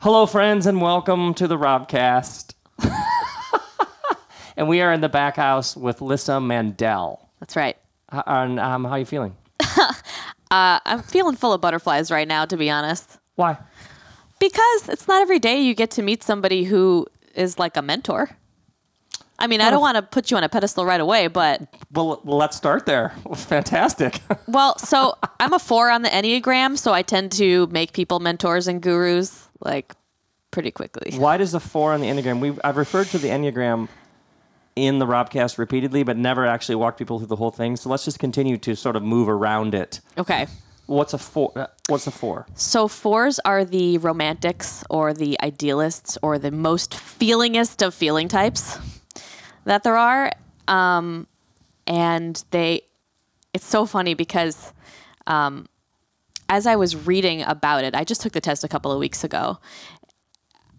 Hello, friends, and welcome to the Robcast. and we are in the back house with Lyssa Mandel. That's right. H- And um, how are you feeling? Uh, I'm feeling full of butterflies right now, to be honest, Why? because it's not every day you get to meet somebody who is like a mentor. I mean, I don't want to put you on a pedestal right away, but Well, well, let's start there. Fantastic. well, so I'm a four on the Enneagram, so I tend to make people mentors and gurus like pretty quickly. Why does the four on the Enneagram? We've, I've referred to the Enneagram in the Robcast repeatedly, but never actually walked people through the whole thing. So let's just continue to sort of move around it. Okay. What's a four? uh, What's a four? So fours are the romantics or the idealists or the most feelingest of feeling types that there are. Um, and they, it's so funny because um, as I was reading about it, I just took the test a couple of weeks ago.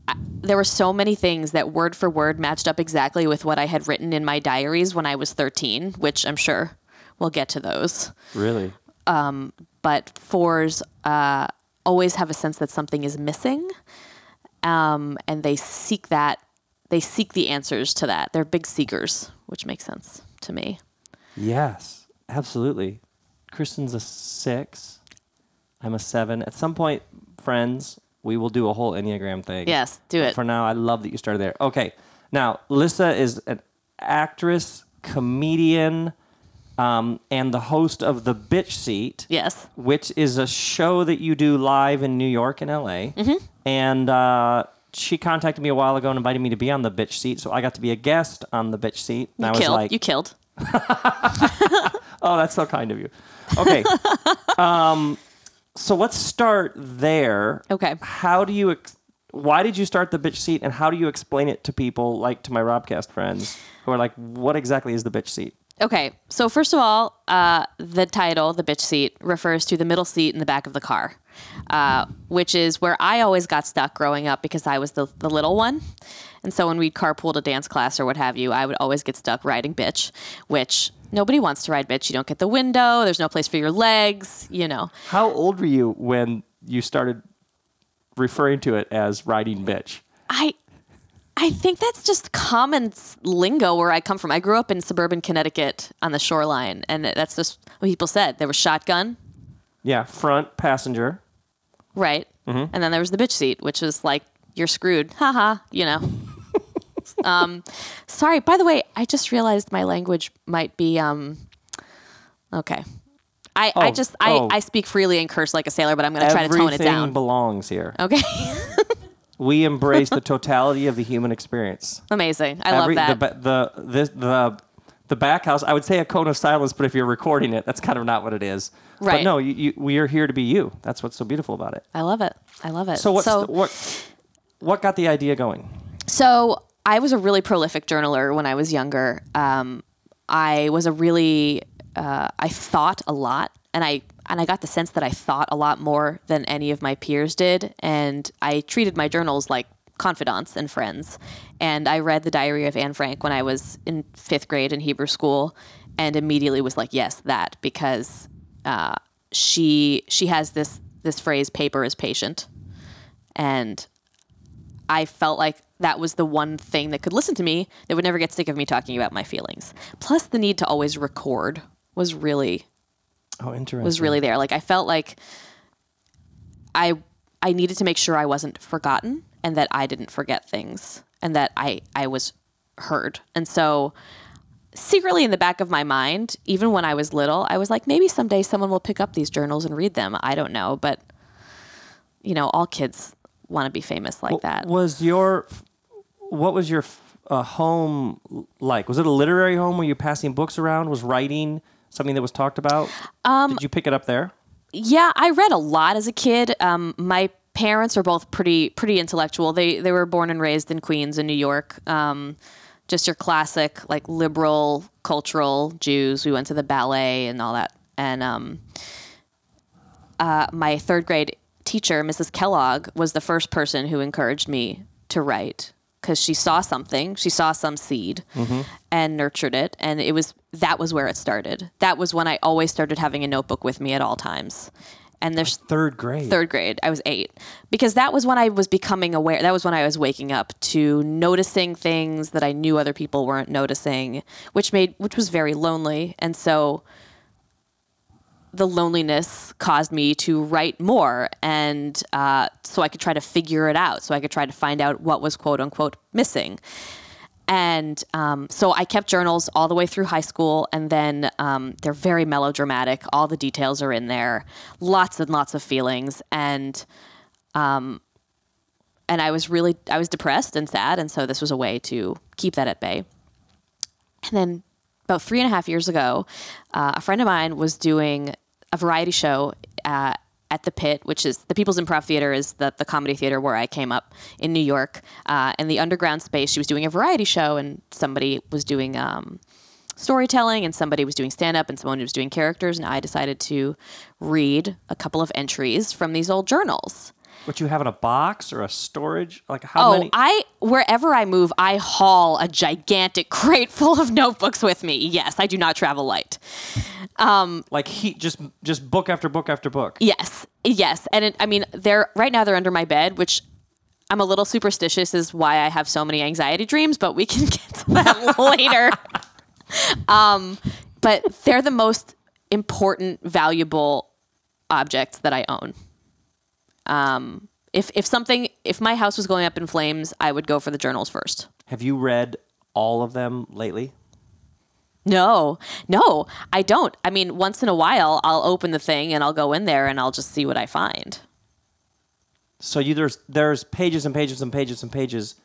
I- There were so many things that word for word matched up exactly with what I had written in my diaries when I was 13, which I'm sure we'll get to those Really? but fours uh, always have a sense that something is missing, um, and they seek that. They seek the answers to that. They're big seekers, which makes sense to me. Yes, absolutely. Kristen's a six. I'm a seven. At some point, friends, we will do a whole Enneagram thing. Yes, do it. For now, I love that you started there. Okay. Now, Lyssa is an actress, comedian, um, and the host of The Bitch Seat, Yes. which is a show that you do live in New York and LA. Mm-hmm. And uh, she contacted me a while ago and invited me to be on The Bitch Seat. So I got to be a guest on The Bitch Seat. And I You was killed. like, you killed. Oh, that's so kind of you. Okay. um, so let's start there. Okay. How do you? Ex- why did you start the bitch seat, and how do you explain it to people, like to my Robcast friends, who are like, "What exactly is the bitch seat?" Okay. So first of all, uh, the title, the bitch seat, refers to the middle seat in the back of the car, uh, which is where I always got stuck growing up because I was the, the little one. And so when we'd carpool to dance class or what have you, I would always get stuck riding bitch, which nobody wants to ride bitch. You don't get the window. There's no place for your legs. You know. How old were you when you started referring to it as riding bitch? I I think that's just common lingo where I come from. I grew up in suburban Connecticut on the shoreline, and that's just what people said. There was shotgun, Yeah, front passenger. right, Mm-hmm. and then there was the bitch seat, which was like you're screwed, haha, you know. Um, sorry. By the way, I just realized my language might be um. Okay. I, I Oh, just I, oh. I speak freely and curse like a sailor, but I'm going to try to tone it down. belongs here. Okay, We embrace the totality of the human experience. amazing. I Every- love that. The, the this the the back house. I would say a cone of silence, but if you're recording it, that's kind of not what it is. But Right. no, you, you, we are here to be you. That's what's so beautiful about it. I love it. I love it. So what's the- what what got the idea going? So I was a really prolific journaler when I was younger. Um, I was a really uh, I thought a lot, and I and I got the sense that I thought a lot more than any of my peers did, and I treated my journals like confidants and friends. And I read the Diary of Anne Frank when I was in fifth grade in Hebrew school, and immediately was like, yes, that because uh, she she has this this phrase, "Paper is patient," and I felt like that was the one thing that could listen to me that would never get sick of me talking about my feelings. Plus, the need to always record was really Oh, interesting. was really there. Like I felt like I I needed to make sure I wasn't forgotten and that I didn't forget things and that I I was heard. And so secretly in the back of my mind, even when I was little, I was like maybe someday someone will pick up these journals and read them. I don't know, but you know, all kids want to be famous like that. Was your what was your uh, home like? Was it a literary home? Were you passing books around? Was writing something that was talked about? Um, Did you pick it up there? Yeah, I read a lot as a kid. Um, my parents are both pretty pretty intellectual. They they were born and raised in Queens in New York. Um, just your classic like liberal cultural Jews. We went to the ballet and all that. And um, uh, my third grade teacher, Mrs. Kellogg, was the first person who encouraged me to write because she saw something, she saw some seed, mm-hmm. and nurtured it, and it was that was where it started. That was when I always started having a notebook with me at all times, and there's Third grade. third grade. I was eight because that was when I was becoming aware. That was when I was waking up to noticing things that I knew other people weren't noticing, which made which was very lonely. And so the loneliness caused me to write more, and uh, so I could try to figure it out. So I could try to find out what was quote unquote missing. And um, so I kept journals all the way through high school, and then um, they're very melodramatic. All the details are in there, lots and lots of feelings, and um, and I was really I was depressed and sad, and so this was a way to keep that at bay. And then about three and a half years ago, uh, a friend of mine was doing a variety show uh, at the Pit, which is the People's Improv Theater, is the, the comedy theater where I came up in New York. Uh, in the underground space, she was doing a variety show, and somebody was doing um, storytelling, and somebody was doing stand up, and someone was doing characters. And I decided to read a couple of entries from these old journals. What you have in a box or a storage? Like how Oh, many? I wherever I move, I haul a gigantic crate full of notebooks with me. Yes, I do not travel light. Um, like he just just book after book after book. Yes, yes, and it, I mean, they're right now they're under my bed, which I'm a little superstitious, is why I have so many anxiety dreams. But we can get to that later. Um, but they're the most important, valuable objects that I own. Um, if if something, if my house was going up in flames, I would go for the journals first. Have you read all of them lately? No, no, I don't. I mean, once in a while, I'll open the thing and I'll go in there and I'll just see what I find. So you there's there's pages and pages and pages and pages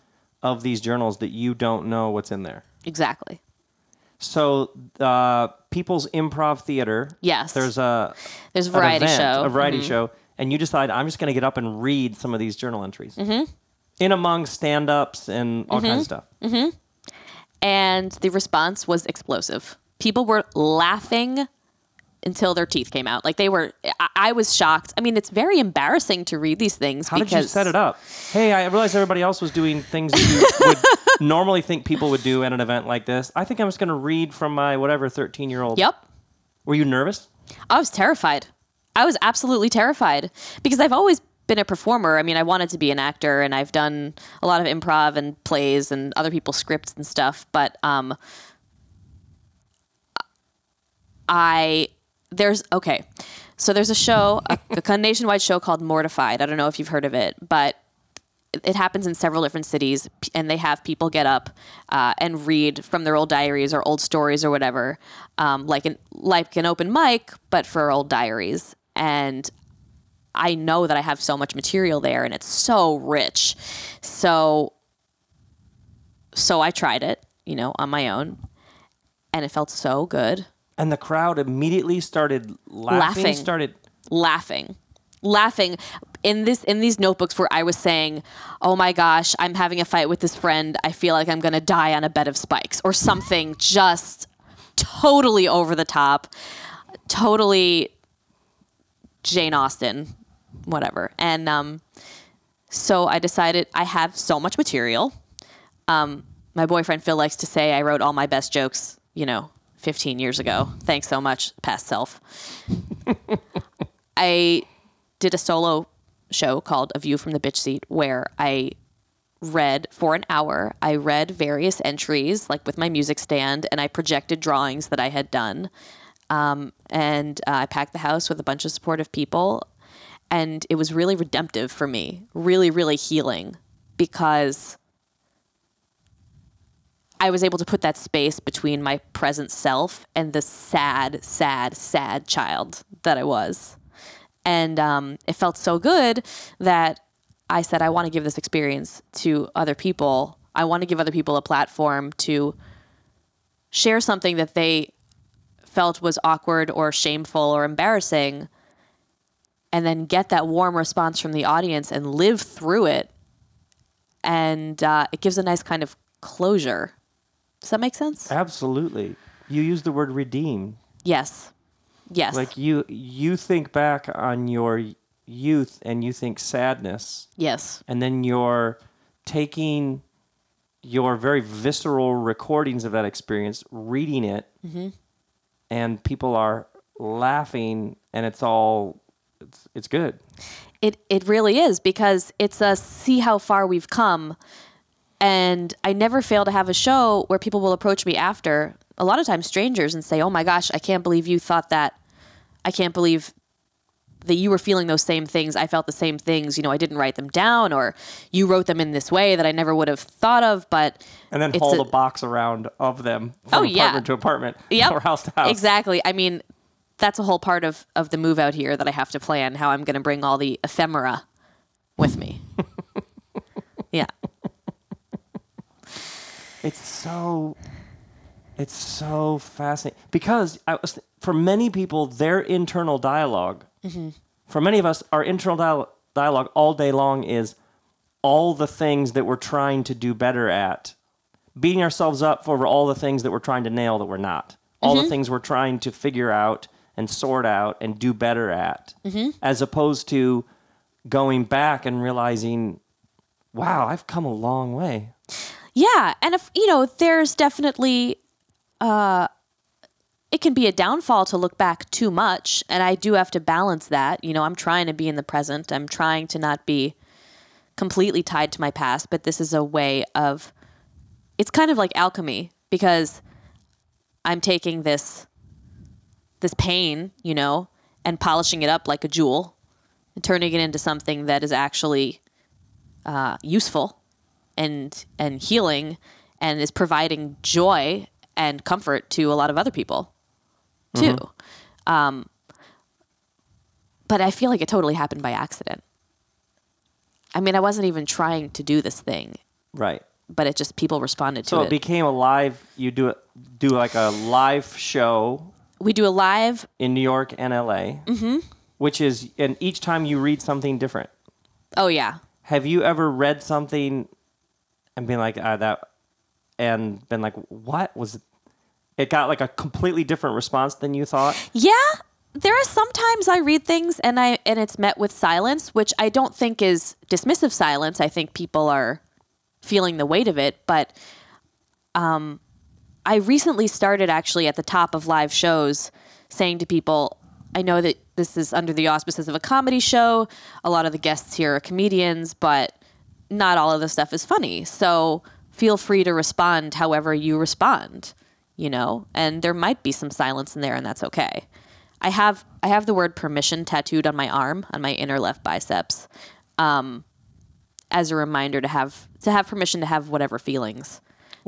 of these journals that you don't know what's in there. Exactly. So uh, People's Improv Theater. Yes. There's a There's a variety event, show. a variety show, and you decide I'm just going to get up and read some of these journal entries. Mm-hmm. In among stand-ups and all kinds of Mm-hmm. stuff. and the response was explosive. People were laughing until their teeth came out. Like they were. I, I was shocked. I mean, it's very embarrassing to read these things. How because, did you set it up? Hey, I realized everybody else was doing things that you would normally think people would do at an event like this. I think I'm just going to read from my whatever 13 year old. Yep. Were you nervous? I was terrified. I was absolutely terrified because I've always been a performer. I mean, I wanted to be an actor and I've done a lot of improv and plays and other people's scripts and stuff, but um I there's okay. So there's a show, a, a nationwide show called Mortified. I don't know if you've heard of it, but it happens in several different cities and they have people get up uh, and read from their old diaries or old stories or whatever um, like an like an open mic but for old diaries and i know that i have so much material there and it's so rich so so i tried it you know on my own and it felt so good And the crowd immediately started laughing. Laughing. Started. laughing laughing in this in these notebooks where i was saying oh my gosh i'm having a fight with this friend i feel like i'm going to die on a bed of spikes or something just totally over the top totally jane austen whatever and um so i decided i have so much material um my boyfriend phil likes to say i wrote all my best jokes you know 15 years ago thanks so much past self I did a solo show called A View from the Bitch Seat where I read for an hour. I read various entries, like with my music stand, and I projected drawings that I had done. Um, and uh, I packed the house with a bunch of supportive people. And it was really redemptive for me, really, really healing because I was able to put that space between my present self and the sad, sad, sad child that I was. And um, it felt so good that I said, I want to give this experience to other people. I want to give other people a platform to share something that they felt was awkward or shameful or embarrassing, and then get that warm response from the audience and live through it. And uh, it gives a nice kind of closure. Does that make sense? Absolutely. You use the word redeem. Yes. Yes. Like you you think back on your youth and you think sadness yes. and then you're taking your very visceral recordings of that experience, reading it, Mm-hmm. And people are laughing, and it's all it's it's good. It it really is because it's a see how far we've come, and I never fail to have a show where people will approach me after a lot of times strangers and say, "Oh my gosh, I can't believe you thought that. I can't believe." That you were feeling those same things. I felt the same things. You know, I didn't write them down, or you wrote them in this way that I never would have thought of. But And then haul a- the box around of them oh, from Oh, yeah. apartment to apartment Yep. or house to house. Exactly. I mean, that's a whole part of, of the move out here that I have to plan how I'm going to bring all the ephemera with me. yeah. It's so it's so fascinating because I was for many people their internal dialog mm-hmm. for many of us our internal dial- dialogue all day long is all the things that we're trying to do better at beating ourselves up over all the things that we're trying to nail that we're not all the mm-hmm. things we're trying to figure out and sort out and do better at mm-hmm. as opposed to going back and realizing wow i've come a long way. Yeah. And if, you know, there's definitely, uh, it can be a downfall to look back too much. And I do have to balance that. You know, I'm trying to be in the present, I'm trying to not be completely tied to my past, but this is a way of, it's kind of like alchemy because I'm taking this this pain, you know, and polishing it up like a jewel and turning it into something that is actually uh, useful and and healing and is providing joy and comfort to a lot of other people too. Um, but I feel like it totally happened by accident. I mean, I wasn't even trying to do this thing, right but it just people responded to So it. So it became a live. You do it, do like a live show we do a live in New York and LA, mm-hmm. which is, and each time you read something different. Oh yeah. Have you ever read something and been like ah, that, and been like, what was? It got like a completely different response than you thought. Yeah, there are sometimes I read things and I and it's met with silence, which I don't think is dismissive silence. I think people are feeling the weight of it, but um I recently started actually at the top of live shows saying to people, I know that this is under the auspices of a comedy show. A lot of the guests here are comedians, but not all of the stuff is funny. So feel free to respond however you respond, you know? And there might be some silence in there and that's okay. I have I have the word permission tattooed on my arm, on my inner left biceps, um, as a reminder to have to have permission to have whatever feelings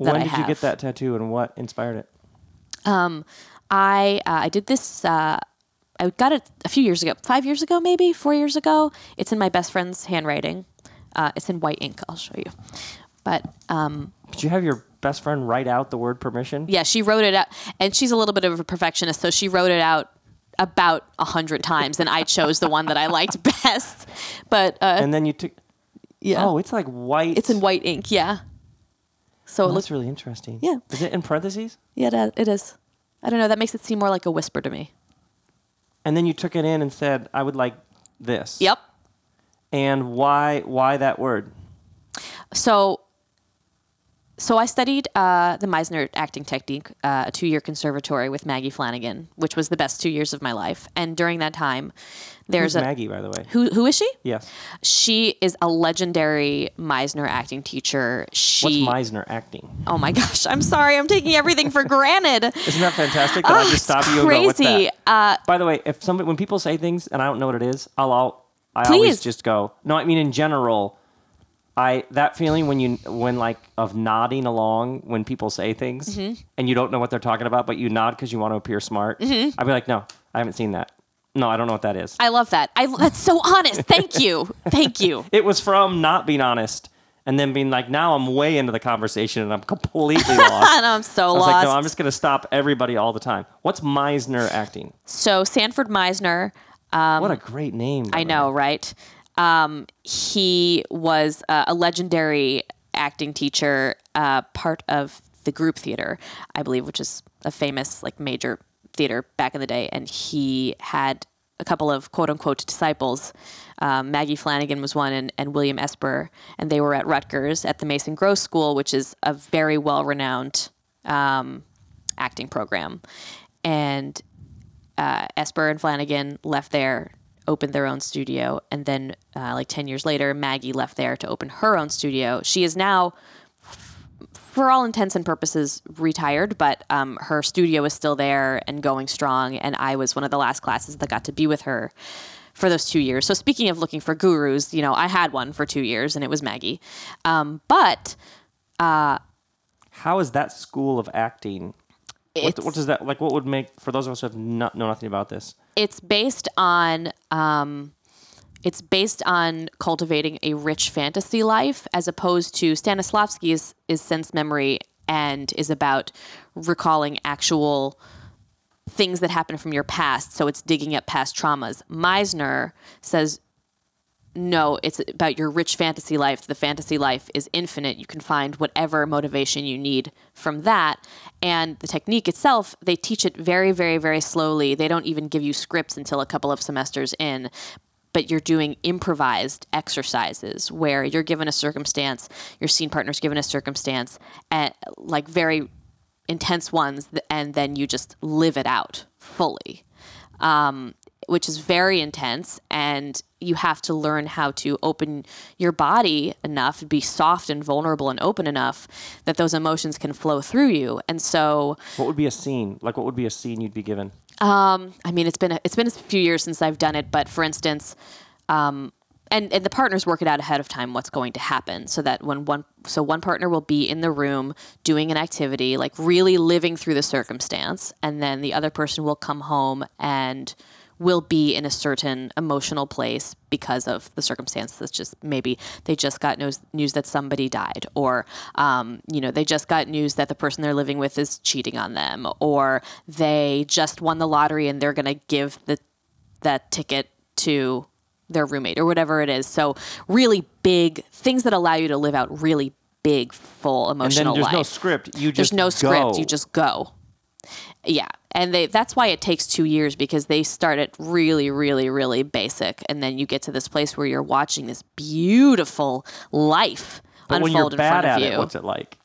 that when did you get that tattoo, and what inspired it? Um, I uh, I did this. Uh, I got it a few years ago, five years ago, maybe four years ago. It's in my best friend's handwriting. Uh, it's in white ink. I'll show you. But um, Did you have your best friend write out the word permission? yeah, she wrote it out, and she's a little bit of a perfectionist, so she wrote it out about a hundred times, and I chose the one that I liked best. But uh, And then you took. yeah, Oh, it's like white. it's in white ink. Yeah. So Oh, it looks. really interesting. Yeah. Is it in parentheses? Yeah, it- it is. I don't know. That makes it seem more like a whisper to me. And then you took it in and said, "I would like this." Yep. And why? Why that word? So, so I studied uh, the Meisner acting technique, uh, a two-year conservatory with Maggie Flanagan, which was the best two years of my life. And during that time, there's Who's a Maggie, by the way? who who is she? Yes. She is a legendary Meisner acting teacher. She What's Meisner acting? oh my gosh, I'm sorry, I'm taking everything for granted. Isn't that fantastic? That I Oh, just stop you and go, "What's that?" Uh, By the way, if somebody when people say things and I don't know what it is, I'll, I'll I always just go. No, I mean in general. I that feeling when you when like of nodding along when people say things Mm-hmm. and you don't know what they're talking about, but you nod because you want to appear smart. Mm-hmm. I'd be like, no, I haven't seen that. No, I don't know what that is. I love that. I that's so honest. Thank you, thank you. it was from not being honest and then being like, now I'm way into the conversation and I'm completely lost. And I'm so I was lost. like, no, I'm just going to stop everybody all the time. What's Meisner acting? so Sanford Meisner. what a great name. Um, I know, right? Um, he was uh, a legendary acting teacher, uh, part of the group theater, I believe, which is a famous, like, major theater back in the day. And he had a couple of quote unquote disciples. Um, Maggie Flanagan was one, and, and William Esper, and they were at Rutgers at the Mason Gross School, which is a very well renowned um, acting program. And uh, Esper and Flanagan left there opened their own studio. And then, uh, like 10 years later, Maggie left there to open her own studio. She is now, for all intents and purposes, retired, but um, her studio is still there and going strong. And I was one of the last classes that got to be with her for those two years. So, speaking of looking for gurus, you know, I had one for two years and it was Maggie. Um, but How is that school of acting? What, what does that like? What would make for those of us who have not know nothing about this? It's based on um, it's based on cultivating a rich fantasy life as opposed to Stanislavski's is, sense memory and is about recalling actual things that happened from your past. So it's digging up past traumas. Meisner says no, it's about your rich fantasy life. The fantasy life is infinite. You can find whatever motivation you need from that. And the technique itself, they teach it very, very, very slowly. They don't even give you scripts until a couple of semesters in. But you're doing improvised exercises where you're given a circumstance, your scene partner's given a circumstance, and like very intense ones, and then you just live it out fully um, which is very intense. And you have to learn how to open your body enough, be soft and vulnerable and open enough that those emotions can flow through you. And so, What would be a scene? Like, what would be a scene you'd be given? I mean, it's been a, it's been a few years since I've done it, but for instance, um, and and the partners work it out ahead of time what's going to happen, so that when one so one partner will be in the room doing an activity, like really living through the circumstance, and then the other person will come home and will be in a certain emotional place because of the circumstance that's just maybe they just got news, news that somebody died or um, you know they just got news that the person they're living with is cheating on them or they just won the lottery and they're going to give the that ticket to their roommate or whatever it is so really big things that allow you to live out really big full emotional. And then there's life no script. You there's just no script you just go yeah and they that's why it takes two years because they start it really really really basic and then you get to this place where you're watching this beautiful life But when unfold you're in bad front at of you it, what's it like?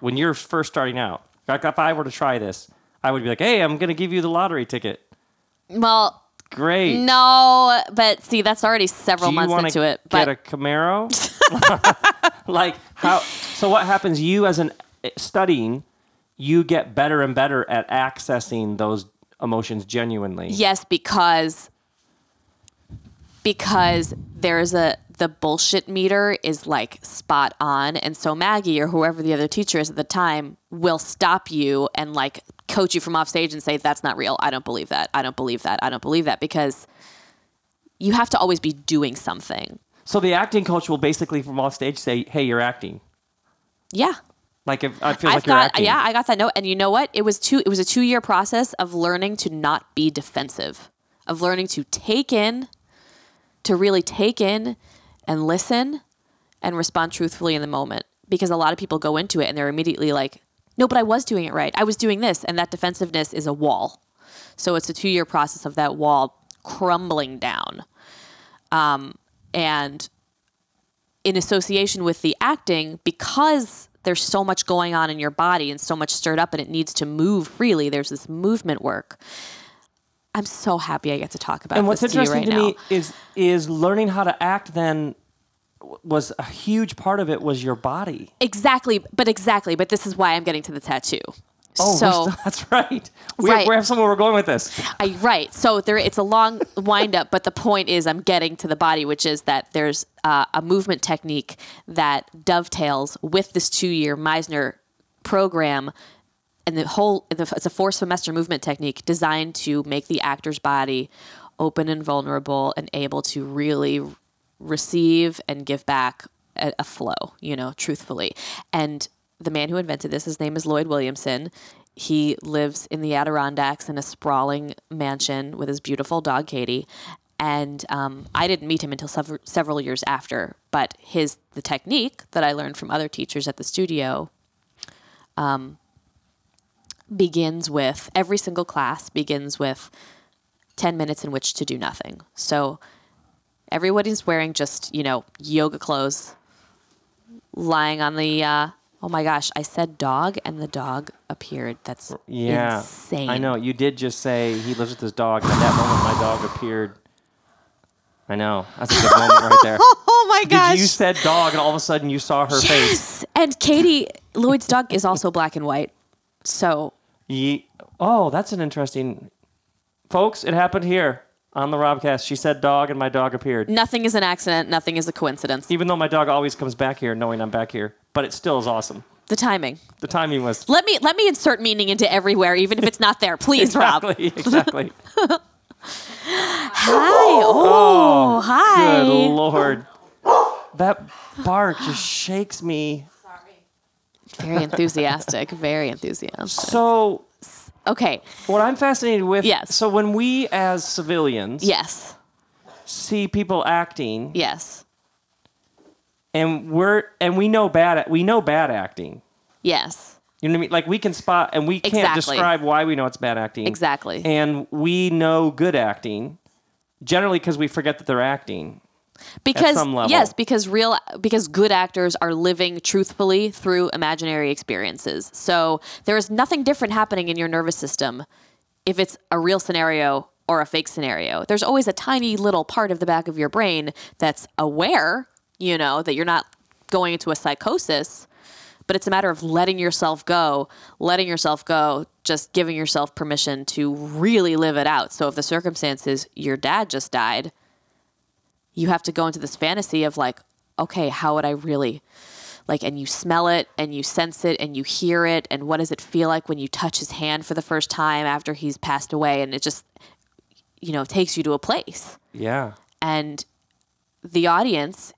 When you're first starting out, like if I were to try this, I would be like, "Hey, I'm going to give you the lottery ticket." well Great. no but see that's already several Do months into to it get but a Camaro? like how? So what happens? You as an eh, studying, you get better and better at accessing those emotions genuinely. yes because because there's a the bullshit meter is like spot on and so maggie or whoever the other teacher is at the time will stop you and like coach you from off stage and say that's not real. I don't believe that. I don't believe that. I don't believe that because you have to always be doing something. So the acting coach will basically from off stage say, "Hey, you're acting." yeah Like if I feel I've like you're got acting. yeah, I got that note. And you know what? It was two. It was a two year process of learning to not be defensive, of learning to take in, to really take in, and listen, and respond truthfully in the moment. Because a lot of people go into it and they're immediately like, "No, but I was doing it right. I was doing this," and that defensiveness is a wall. So it's a two year process of that wall crumbling down, um, and in association with the acting because there's so much going on in your body and so much stirred up and it needs to move freely there's this movement work i'm so happy i get to talk about and what's this to you interesting right to, me is is learning how to act. Then was a huge part of it was your body. exactly but exactly but this is why i'm getting to the tattoo Oh, so still- that's right. We, Right. we have somewhere we're going with this. I, right. So there, it's a long wind up, but the point is, I'm getting to the body, which is that there's uh, a movement technique that dovetails with this two-year Meisner program, and the whole it's a four semester movement technique designed to make the actor's body open and vulnerable and able to really receive and give back a, a flow, you know, truthfully. And the man who invented this, his name is Lloyd Williamson. He lives in the Adirondacks in a sprawling mansion with his beautiful dog Katie. And um, I didn't meet him until several, several years after. But his the technique that I learned from other teachers at the studio um, begins with every single class begins with 10 minutes in which to do nothing. So everybody's wearing just, you know, yoga clothes, lying on the, uh, oh my gosh, I said dog and the dog appeared. That's Yeah, insane. I know. You did just say he lives with his dog. At that moment, my dog appeared. I know. That's a good moment right there. Oh my gosh. Did you said dog, and all of a sudden you saw her face. yes. And Katie, Lloyd's dog is also black and white. So Ye- oh, that's an interesting. Folks, it happened here on the Robcast. She said dog, and my dog appeared. nothing is an accident. Nothing is a coincidence. Even though my dog always comes back here, knowing I'm back here, but it still is awesome. The timing. The timing was Let me let me insert meaning into everywhere, even if it's not there. Please, Rob. exactly exactly. Hi. Oh, oh, hi. Good lord, that bark just shakes me. Very enthusiastic. Very enthusiastic. So, Okay. what I'm fascinated with. Yes. So when we as civilians Yes. see people acting, Yes. and we're and we know bad we know bad acting. Yes. You know what I mean? Like we can spot and we can't Exactly. describe why we know it's bad acting. Exactly. And we know good acting generally because we forget that they're acting. Because yes because real because good actors are living truthfully through imaginary experiences. So there is nothing different happening in your nervous system if it's a real scenario or a fake scenario. There's always a tiny little part of the back of your brain that's aware you know that you're not going into a psychosis but it's a matter of letting yourself go, letting yourself go, just giving yourself permission to really live it out. So if the circumstances your dad just died, you have to go into this fantasy of like, okay, how would I really like and you smell it and you sense it and you hear it and what does it feel like when you touch his hand for the first time after he's passed away? And it just you know takes you to a place. Yeah. and the audience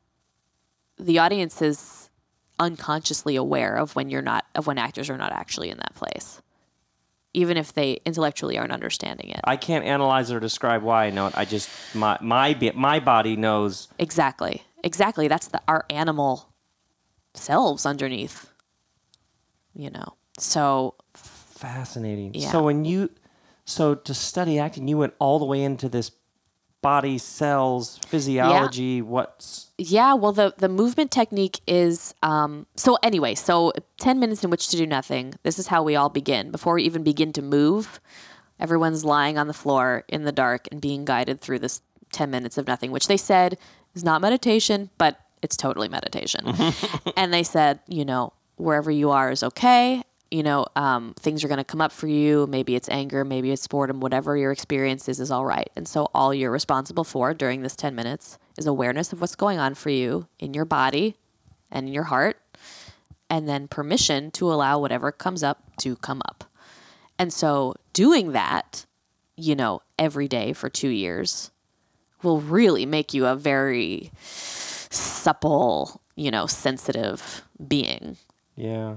the audience is unconsciously aware of when you're not of when actors are not actually in that place even if they intellectually aren't understanding it I can't analyze or describe why I know it. I just my my my body knows. exactly exactly that's the our animal selves underneath you know so Fascinating. Yeah. So when you so to study acting, you went all the way into this body cells physiology. What's Yeah, well, the the movement technique is um, so. Anyway, so ten minutes in which to do nothing. This is how we all begin. Before we even begin to move, everyone's lying on the floor in the dark and being guided through this ten minutes of nothing, which they said is not meditation, but it's totally meditation. and they said, you know, wherever you are is okay. You know, um, things are going to come up for you. Maybe it's anger, maybe it's boredom, whatever your experience is, is all right. And so, all you're responsible for during this 10 minutes is awareness of what's going on for you in your body and in your heart, and then permission to allow whatever comes up to come up. And so, doing that, you know, every day for two years will really make you a very supple, you know, sensitive being yeah.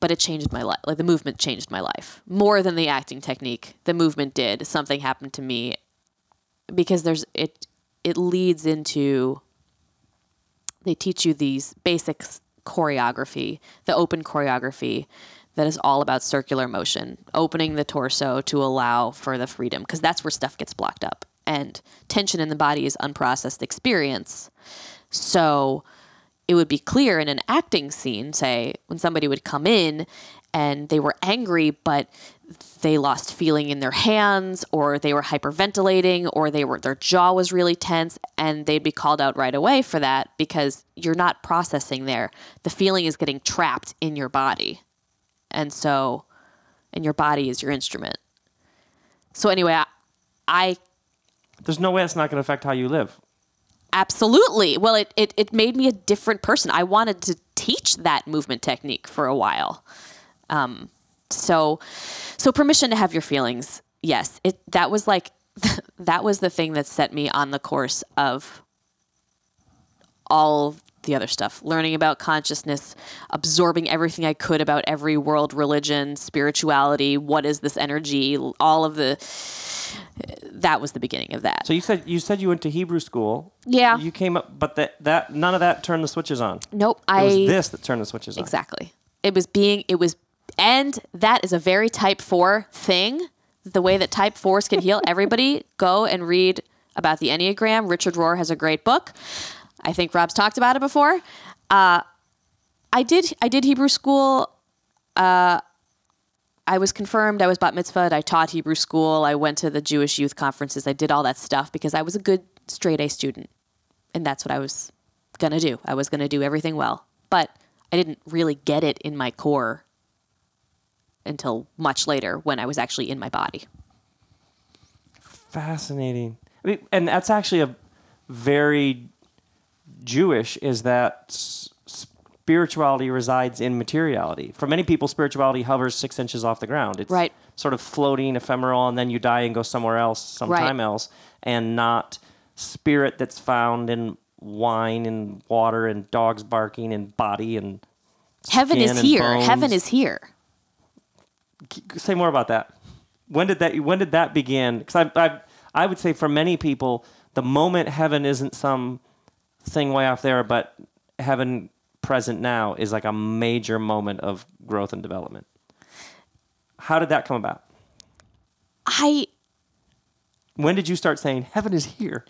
But it changed my life. Like the movement changed my life more than the acting technique. The movement did. Something happened to me because there's it. It leads into. They teach you these basics choreography, the open choreography, that is all about circular motion, opening the torso to allow for the freedom, because that's where stuff gets blocked up, and tension in the body is unprocessed experience. So it would be clear in an acting scene, say, when somebody would come in and they were angry, but they lost feeling in their hands, or they were hyperventilating, or they were their jaw was really tense, and they'd be called out right away for that because you're not processing there. The feeling is getting trapped in your body. And so and your body is your instrument. So anyway, I, I There's no way it's not going to affect how you live. Absolutely. Well, it, it, it made me a different person. I wanted to teach that movement technique for a while. Um, so, so permission to have your feelings. Yes, it that was like that was the thing that set me on the course of all the other stuff, learning about consciousness, absorbing everything I could about every world religion, spirituality, what is this energy, all of the that was the beginning of that. So you said you said you went to Hebrew school. Yeah. You came up, but that that none of that turned the switches on. nope, It I was this that turned the switches on. Exactly. It was being, it was, and that is a very type four thing. The way that type fours can heal. Everybody go and read about the Enneagram. Richard Rohr has a great book. I think Rob's talked about it before. Uh, I did, I did Hebrew school. Uh, I was confirmed. I was bat mitzvahed. I taught Hebrew school. I went to the Jewish youth conferences. I did all that stuff because I was a good straight A student. And that's what I was going to do. I was going to do everything well. But I didn't really get it in my core until much later when I was actually in my body. Fascinating. I mean, and that's actually a very Jewish is that spirituality resides in materiality. For many people, spirituality hovers six inches off the ground. It's Right. sort of floating, ephemeral, and then you die and go somewhere else, sometime Right. else, and not spirit that's found in wine and water and dogs barking and body and Heaven is and here. Heaven is here. say more about that. When did that? When did that begin? Because I, I, I would say for many people, the moment heaven isn't some thing way off there, but heaven present now is like a major moment of growth and development. How did that come about? I When did you start saying heaven is here?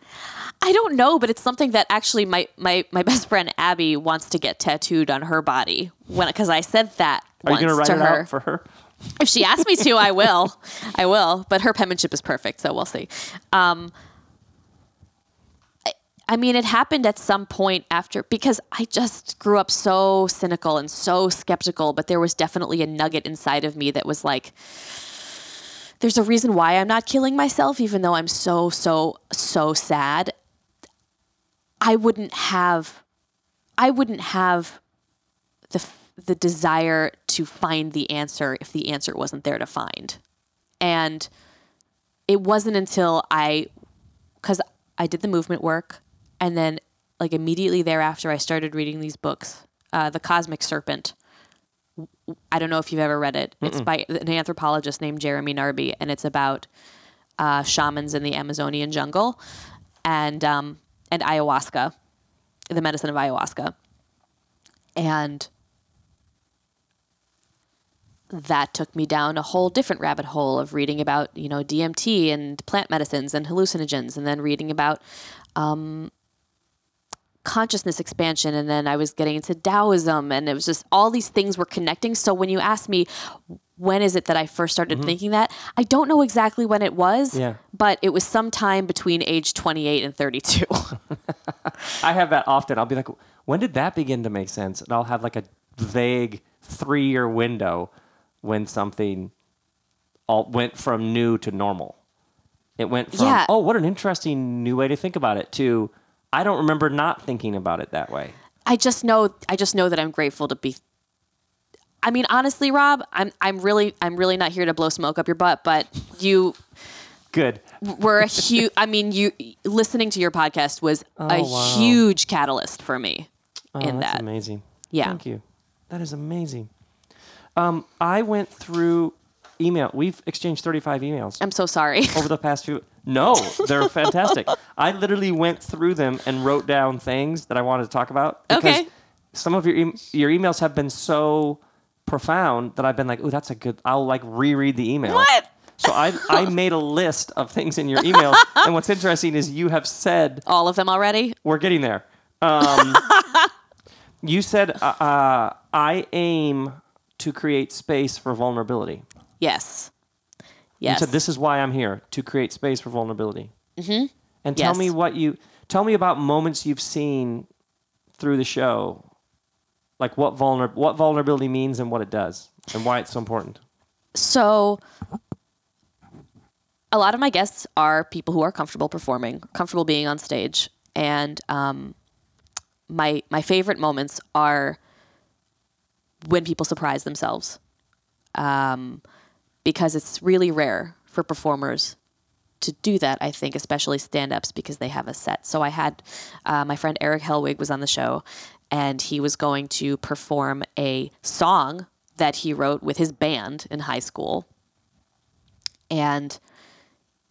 I don't know, but it's something that actually my my, my best friend Abby wants to get tattooed on her body when because I said that Are you going to write it her. out for her? if she asks me to, I will. I will. But her penmanship is perfect, so we'll see. Um, I, mean, it happened at some point after because I just grew up so cynical and so skeptical, but there was definitely a nugget inside of me that was like, there's a reason why I'm not killing myself, even though I'm so, so, so sad. I wouldn't have, I wouldn't have the the desire to find the answer if the answer wasn't there to find. And it wasn't until I cuz I did the movement work and then like immediately thereafter I started reading these books. Uh, the Cosmic Serpent. I don't know if you've ever read it. It's by an anthropologist named Jeremy Narby and it's about uh, shamans in the Amazonian jungle and um, and ayahuasca, the medicine of ayahuasca. And that took me down a whole different rabbit hole of reading about you know DMT and plant medicines and hallucinogens, and then reading about um, consciousness expansion, and then I was getting into Taoism, and it was just all these things were connecting. So when you ask me when is it that I first started mm-hmm. thinking that, I don't know exactly when it was, Yeah. but it was sometime between age 28 and 32. I have that often. I'll be like, when did that begin to make sense? And I'll have like a vague three year window when something all went from new to normal. It went from, Yeah. oh, what an interesting new way to think about it to, I don't remember not thinking about it that way. I just know I just know that I'm grateful to be I mean honestly Rob, I'm I'm really I'm really not here to blow smoke up your butt, but you Good. were a huge I mean you listening to your podcast was a Oh, wow. huge catalyst for me Oh, in that's that. amazing. Yeah. Thank you. That is amazing. Um, I went through email. We've exchanged 35 emails I'm so sorry. over the past few. No, they're fantastic. I literally went through them and wrote down things that I wanted to talk about. Because Okay. Some of your e- your emails have been so profound that I've been like, "Oh, that's a good." I'll like reread the email. What? So I I made a list of things in your emails, and what's interesting is you have said All of them already? we're getting there. Um, you said uh, uh, I aim to create space for vulnerability. Yes. You Yes. said this is why I'm here to create space for vulnerability. Mm-hmm. And tell Yes. me what you tell me about moments you've seen through the show, like what vulner what vulnerability means and what it does, and why it's so important. So a lot of my guests are people who are comfortable performing, comfortable being on stage, and um, my my favorite moments are when people surprise themselves, um, because it's really rare for performers to do that. I think, especially stand-ups, because they have a set. So I had uh, my friend Eric Helwig was on the show, and he was going to perform a song that he wrote with his band in high school, and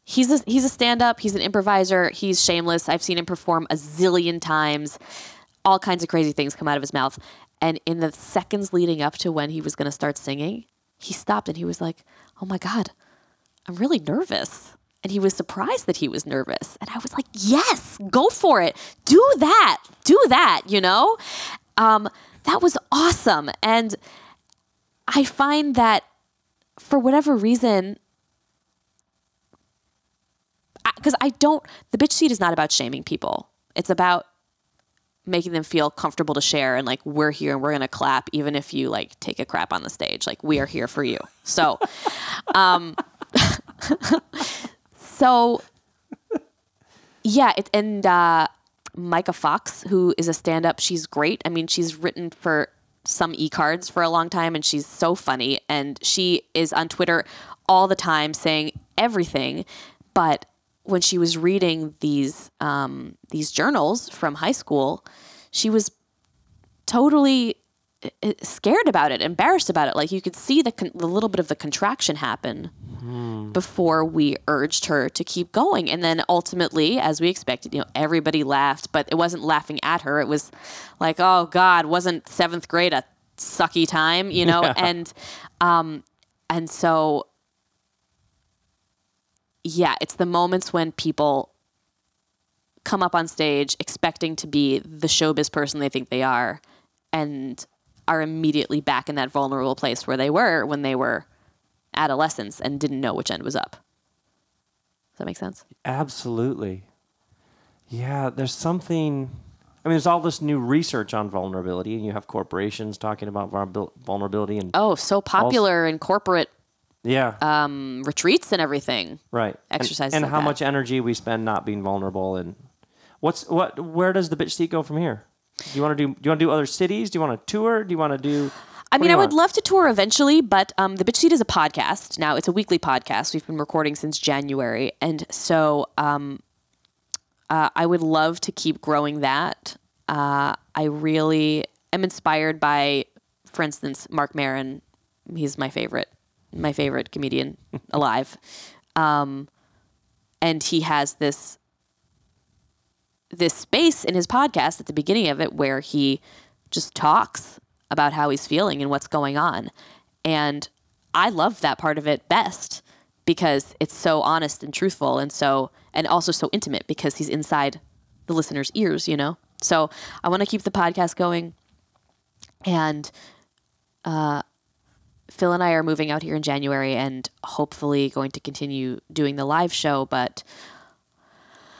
he's a, he's a stand-up he's an improviser he's shameless i've seen him perform a zillion times all kinds of crazy things come out of his mouth and in the seconds leading up to when he was going to start singing he stopped and he was like oh my god i'm really nervous. And he was surprised that he was nervous. And i was like yes go for it. Do that. Do that you know? Um, that was awesome. And i find that for whatever reason because I, don't. The bitch seat is not about shaming people. It's about making them feel comfortable to share and like we're here and we're gonna clap even if you like take a crap on the stage. Like we are here for you. So, um, so yeah, it, and uh, Micah Fox, who is a stand-up, she's great. I mean, she's written for Someecards for a long time and she's so funny and she is on Twitter all the time saying everything but when she was reading these um, these journals from high school she was totally uh, uh, scared about it embarrassed about it. Like you could see the, con- the little bit of the contraction happen before we urged her to keep going. And then ultimately as we expected you know everybody laughed but it wasn't laughing at her. It was like oh god wasn't seventh grade a sucky time you know? Yeah. and um and so yeah it's the moments when people come up on stage expecting to be the showbiz person they think they are and are immediately back in that vulnerable place where they were when they were adolescents and didn't know which end was up. Does that make sense? Absolutely. Yeah, there's something. I mean, there's all this new research on vulnerability, and you have corporations talking about vulnerability, and Oh, so popular in corporate yeah, um, retreats and everything. right. And- exercises and, like how that. much energy we spend not being vulnerable, and what's what? Where does the bitch seat go from here? Do you want to do? Do you want to do other cities? Do you want to tour? Do you want to do? I mean, I would love to tour eventually, but um, the Bitch Seat is a podcast now. It's a weekly podcast. We've been recording since January, and so um, uh, I would love to keep growing that. Uh, I really am inspired by, for instance, Marc Maron. He's my favorite, my favorite comedian alive, um, and he has this this space in his podcast at the beginning of it where he just talks about how he's feeling and what's going on. And I love that part of it best because it's so honest and truthful and so and also so intimate because he's inside the listener's ears, you know. So I want to keep the podcast going and uh Phil and I are moving out here in January and hopefully going to continue doing the live show, but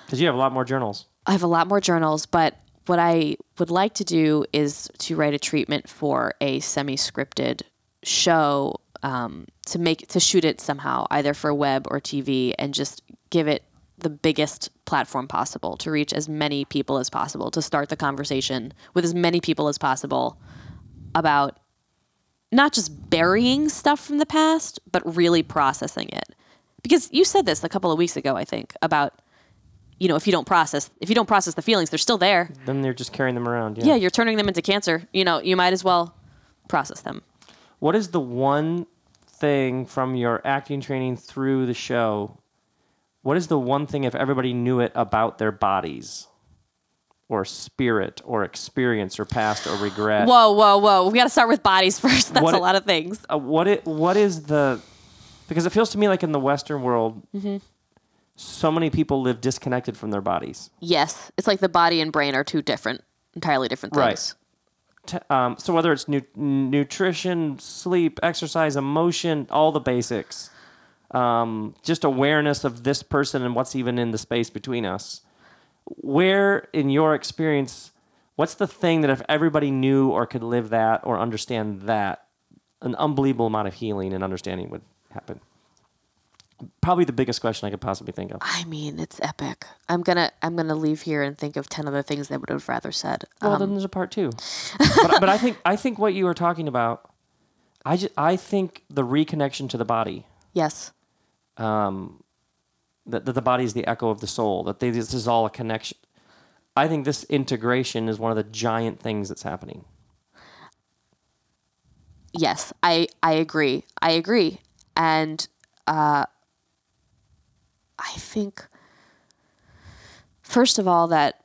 Because you have a lot more journals. I have a lot more journals, but what I would like to do is to write a treatment for a semi-scripted show um, to make to shoot it somehow, either for web or TV, and just give it the biggest platform possible to reach as many people as possible to start the conversation with as many people as possible about not just burying stuff from the past, but really processing it. Because you said this a couple of weeks ago, I think, about you know, if you don't process, if you don't process the feelings, they're still there. Then they're just carrying them around. Yeah, yeah you're turning them into cancer. You know, you might as well process them. What is the one thing from your acting training through the show? What is the one thing if everybody knew it about their bodies or spirit or experience or past or regret? Whoa, whoa, whoa. We got to start with bodies first. That's What a it- lot of things. uh, what it what is the because it feels to me like in the western world Mm-hmm. so many people live disconnected from their bodies Yes, it's like the body and brain are two different, entirely different Right. things. T- um, so whether it's nu- nutrition sleep exercise emotion all the basics um, just awareness of this person and what's even in the space between us where in your experience what's the thing that if everybody knew or could live that or understand that an unbelievable amount of healing and understanding would happen probably the biggest question i could possibly think of I mean, it's epic. I'm gonna, I'm gonna leave here and think of ten other things I would have rather said. Well, Um, then there's a part two. but, but I think I think what you were talking about, I just, I think the reconnection to the body, yes, um, that, that the body is the echo of the soul. That they, this is all a connection. I think this integration is one of the giant things that's happening. yes, I, I agree. I agree, and uh, I think first of all that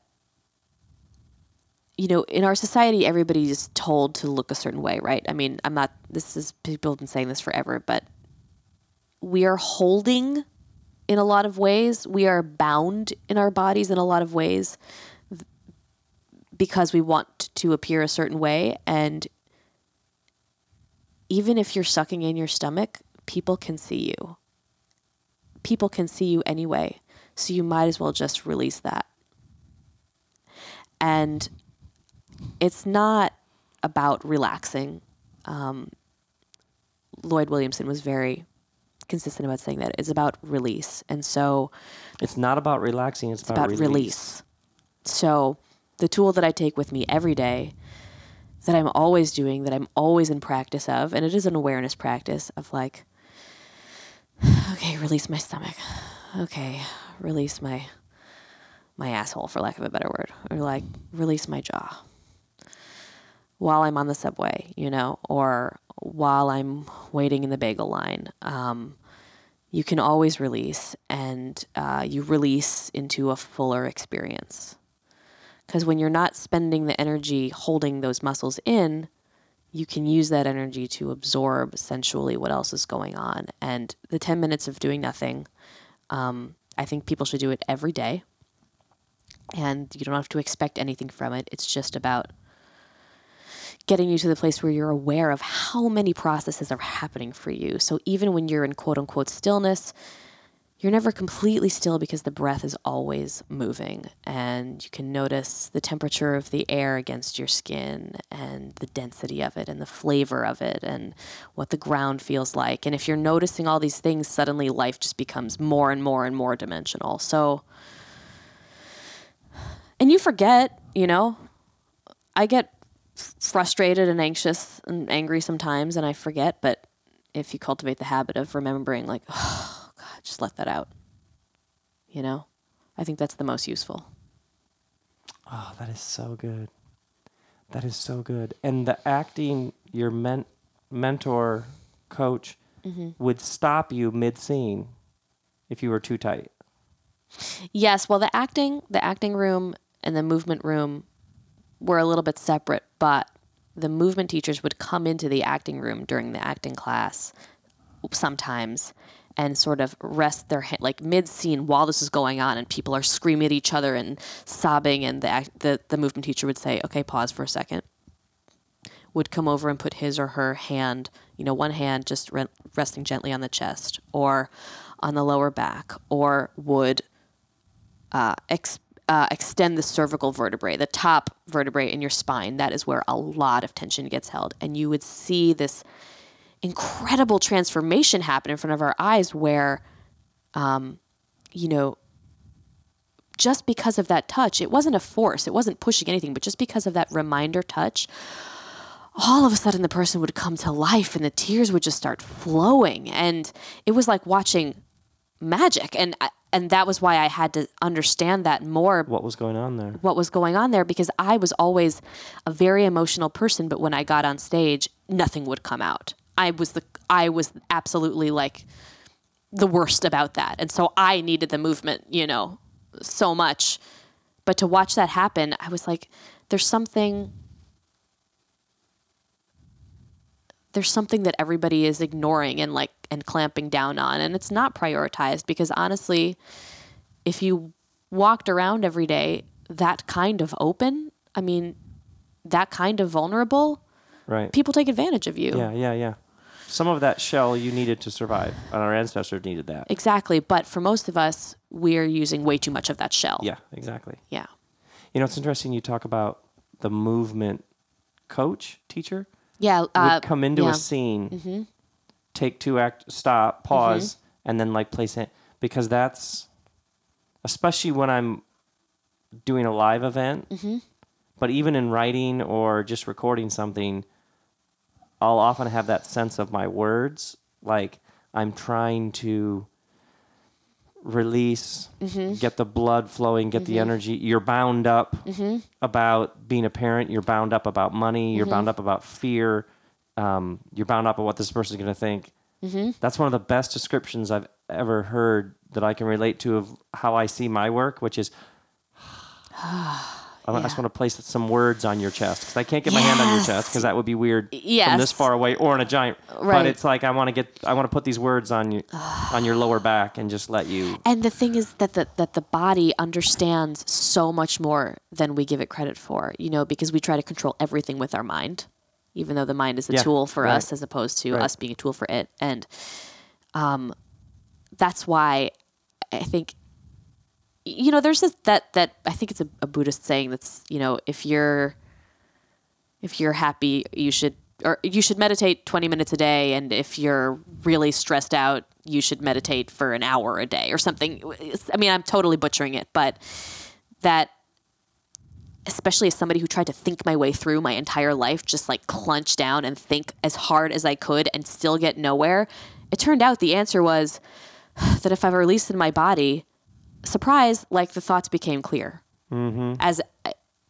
you know in our society everybody is told to look a certain way right i mean i'm not this is people have been saying this forever but we are holding in a lot of ways we are bound in our bodies in a lot of ways because we want to appear a certain way and even if you're sucking in your stomach people can see you people can see you anyway So you might as well just release that. And it's not about relaxing. Um, Lloyd Williamson was very consistent about saying that it's about release. And so It's not about relaxing. It's, it's about release. So the tool that I take with me every day that I'm always doing, that I'm always in practice of, and it is an awareness practice of like, okay, release my stomach. Okay, release my my asshole for lack of a better word. Or like release my jaw. While I'm on the subway, you know, or while I'm waiting in the bagel line. Um, you can always release and uh, you release into a fuller experience. Because when you're not spending the energy holding those muscles in, you can use that energy to absorb sensually what else is going on. And the 10 minutes of doing nothing, um, I think people should do it every day. And you don't have to expect anything from it. It's just about getting you to the place where you're aware of how many processes are happening for you. So even when you're in quote unquote stillness, you're never completely still because the breath is always moving. And you can notice the temperature of the air against your skin and the density of it and the flavor of it and what the ground feels like. And if you're noticing all these things, suddenly life just becomes more and more and more dimensional. So, and you forget, you know, I get frustrated and anxious and angry sometimes and I forget, but if you cultivate the habit of remembering like, oh god, just let that out. You know? I think that's the most useful. Oh, that is so good. That is so good. And the acting, your men- mentor, coach, mm-hmm. would stop you mid scene if you were too tight. Yes, well the acting, the acting room and the movement room were a little bit separate, but the movement teachers would come into the acting room during the acting class sometimes and sort of rest their hand like mid scene while this is going on and people are screaming at each other and sobbing and the the the movement teacher would say okay pause for a second would come over and put his or her hand you know one hand just re- resting gently on the chest or on the lower back or would uh, ex- uh, extend the cervical vertebrae, the top vertebrae in your spine. That is where a lot of tension gets held. And you would see this incredible transformation happen in front of our eyes where, um, you know, just because of that touch, it wasn't a force, it wasn't pushing anything, but just because of that reminder touch, all of a sudden the person would come to life and the tears would just start flowing. And it was like watching magic. And I, and that was why I had to understand that more What was going on there? what was going on there because I was always a very emotional person but when I got on stage nothing would come out. I was the I was absolutely like the worst about that. And so I needed the movement, you know, so much. But to watch that happen, I was like there's something there's something that everybody is ignoring and like and clamping down on and it's not prioritized because honestly if you walked around every day that kind of open i mean that kind of vulnerable Right. people take advantage of you Yeah, yeah, yeah. Some of that shell you needed to survive, and our ancestors needed that. exactly but for most of us we're using way too much of that shell Yeah, exactly. yeah You know, it's interesting you talk about the movement coach, teacher, yeah would uh, come into yeah. a scene, mm-hmm. take two act, stop, mm-hmm. pause, and then like place it because that's especially when I'm doing a live event. Mm-hmm. But even in writing or just recording something, I'll often have that sense of my words, like I'm trying to release, mm-hmm. get the blood flowing, get the mm-hmm. energy. You're bound up mm-hmm. about being a parent. You're bound up about money. You're bound up about fear. Um, you're bound up about what this person's going to think. That's one of the best descriptions I've ever heard that I can relate to of how I see my work, which is. I just want to place some words on your chest because I can't get my hand on your chest because that would be weird from this far away or in a giant. But it's like I want to get, I want to put these words on you, on your lower back, and just let you. And the thing is that the, that the body understands so much more than we give it credit for, you know, because we try to control everything with our mind, even though the mind is a Yeah, tool for right. us as opposed to Right. us being a tool for it. And um, that's why I think you know, there's this that that I think it's a, a Buddhist saying that's you know if you're if you're happy, you should or you should meditate 20 minutes a day, and if you're really stressed out, you should meditate for an hour a day or something. I mean, I'm totally butchering it, but that especially as somebody who tried to think my way through my entire life, just like clench down and think as hard as I could and still get nowhere. It turned out the answer was that if I released in my body, surprise, like the thoughts became clear. Mm-hmm. As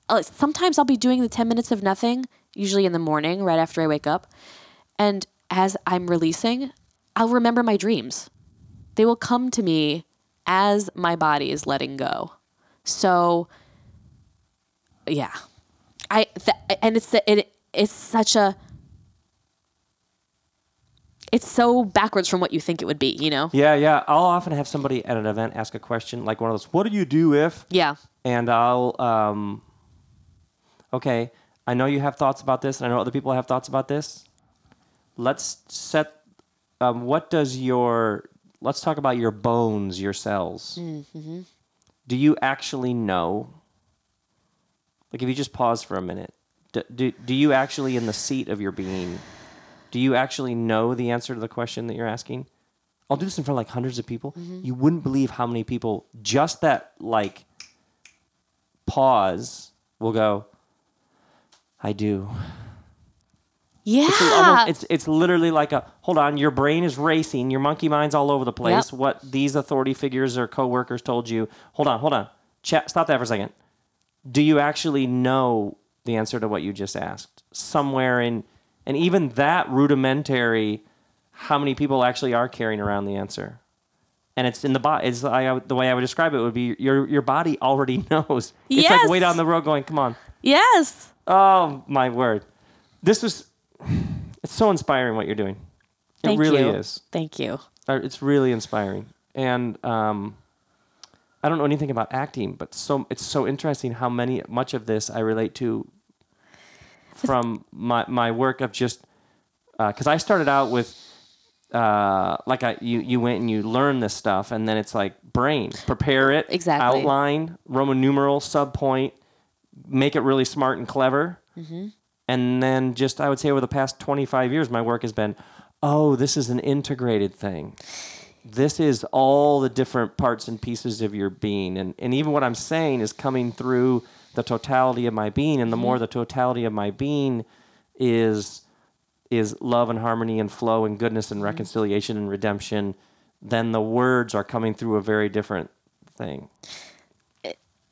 uh, sometimes I'll be doing the 10 minutes of nothing, usually in the morning, right after I wake up. And as I'm releasing, I'll remember my dreams. They will come to me as my body is letting go. So, yeah, I th- and it's the, it it's such a it's so backwards from what you think it would be. You know? Yeah, yeah. I'll often have somebody at an event ask a question like one of those, "What do you do if?" Yeah. and I'll um okay, I know you have thoughts about this and I know other people have thoughts about this. Let's set um, what does your let's talk about your bones, your cells. Do you actually know? Like if you just pause for a minute, do, do, do you actually in the seat of your being, do you actually know the answer to the question that you're asking? I'll do this in front of like hundreds of people. Mm-hmm. You wouldn't believe how many people just that like pause will go, I do. Yeah. It's, almost, it's it's literally like a hold on. Your brain is racing. Your monkey mind's all over the place. Yep. What these authority figures or coworkers told you. Hold on, hold on. Chat. Stop that for a second. Do you actually know the answer to what you just asked? Somewhere in, and even that rudimentary, how many people actually are carrying around the answer? And it's in the body. It's I, the way I would describe it would be your your body already knows. It's like way down the road going, come on. yes. Oh my word! This was it's so inspiring what you're doing. It Thank really you. is. Thank you. Uh, It's really inspiring, and um, I don't know anything about acting, but so it's so interesting how many much of this I relate to from my my work of just because I started out with. Uh, like I, you, you went and you learned this stuff, and then it's like brain, prepare it, Exactly. outline, Roman numeral, sub point, make it really smart and clever. And then just, I would say over the past 25 years, my work has been, oh, this is an integrated thing. This is all the different parts and pieces of your being. And, and even what I'm saying is coming through the totality of my being. And the more mm-hmm. the totality of my being is is love and harmony and flow and goodness and mm-hmm. reconciliation and redemption, then the words are coming through a very different thing.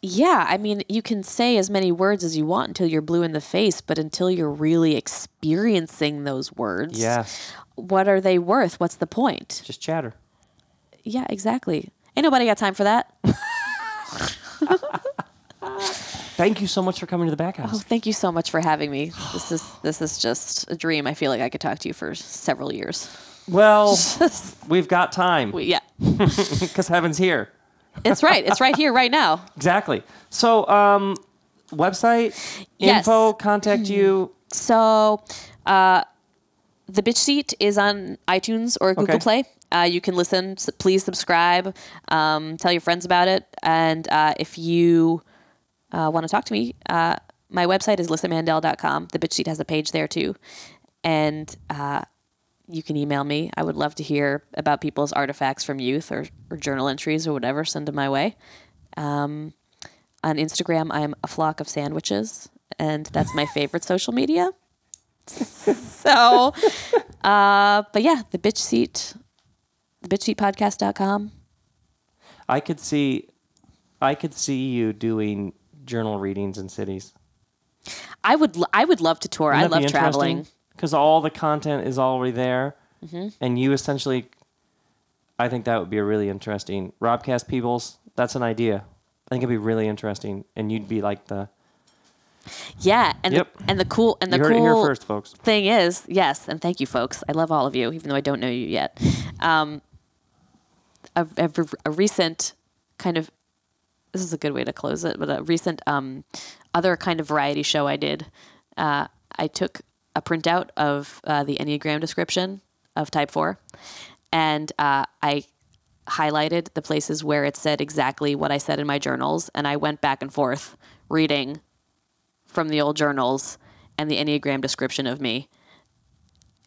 Yeah, I mean, you can say as many words as you want until you're blue in the face, but until you're really experiencing those words, Yes. what are they worth? What's the point? Just chatter. Yeah, exactly. Ain't nobody got time for that. Thank you so much for coming to the back house. Oh, thank you so much for having me. This is this is just a dream. I feel like I could talk to you for several years. Well, we've got time We- yeah, because heaven's here. it's right. It's right here, right now. Exactly. So, um, website, Yes. info, contact you. So, uh, the bitch seat is on iTunes or Google Okay. Play. Uh, you can listen. Please subscribe. Um, tell your friends about it. And uh, if you uh, want to talk to me, uh, my website is lyssamandel.com. The bitch seat has a page there too, and uh, you can email me. I would love to hear about people's artifacts from youth or, or journal entries or whatever. Send them my way. Um, on Instagram, I'm a flock of sandwiches, and that's my favorite social media. so, uh, but yeah, the bitch seat, the bitchseatpodcast.com. I could see, I could see you doing journal readings in cities. I would, l- I would love to tour. I love traveling. because all the content is already there, Mm-hmm. and you essentially. I think that would be a really interesting Robcast Peoples. That's an idea. I think it'd be really interesting, and you'd be like the. Yeah, and Yep. the, and the cool and the You heard cool it here first, folks. thing is, yes, and thank you, folks. I love all of you, even though I don't know you yet. Um, a, a, a recent kind of this is a good way to close it, but a recent um, other kind of variety show I did. Uh, I took a printout of uh, the Enneagram description of Type Four, and uh, I highlighted the places where it said exactly what I said in my journals, and I went back and forth reading from the old journals and the Enneagram description of me,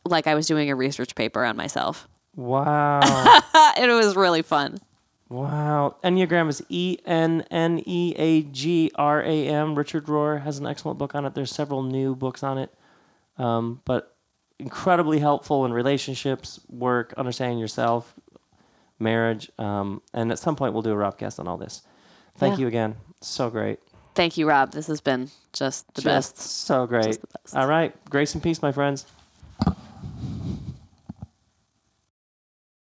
like I was doing a research paper on myself. Wow. it was really fun. Wow. Enneagram is E N N E A G R A M. Richard Rohr has an excellent book on it. There's several new books on it. Um, but incredibly helpful in relationships, work, understanding yourself, marriage. Um, and at some point, we'll do a Robcast on all this. Thank Yeah. you again. So great. Thank you, Rob. This has been just the Just best. So great. the best. All right. Grace and peace, my friends.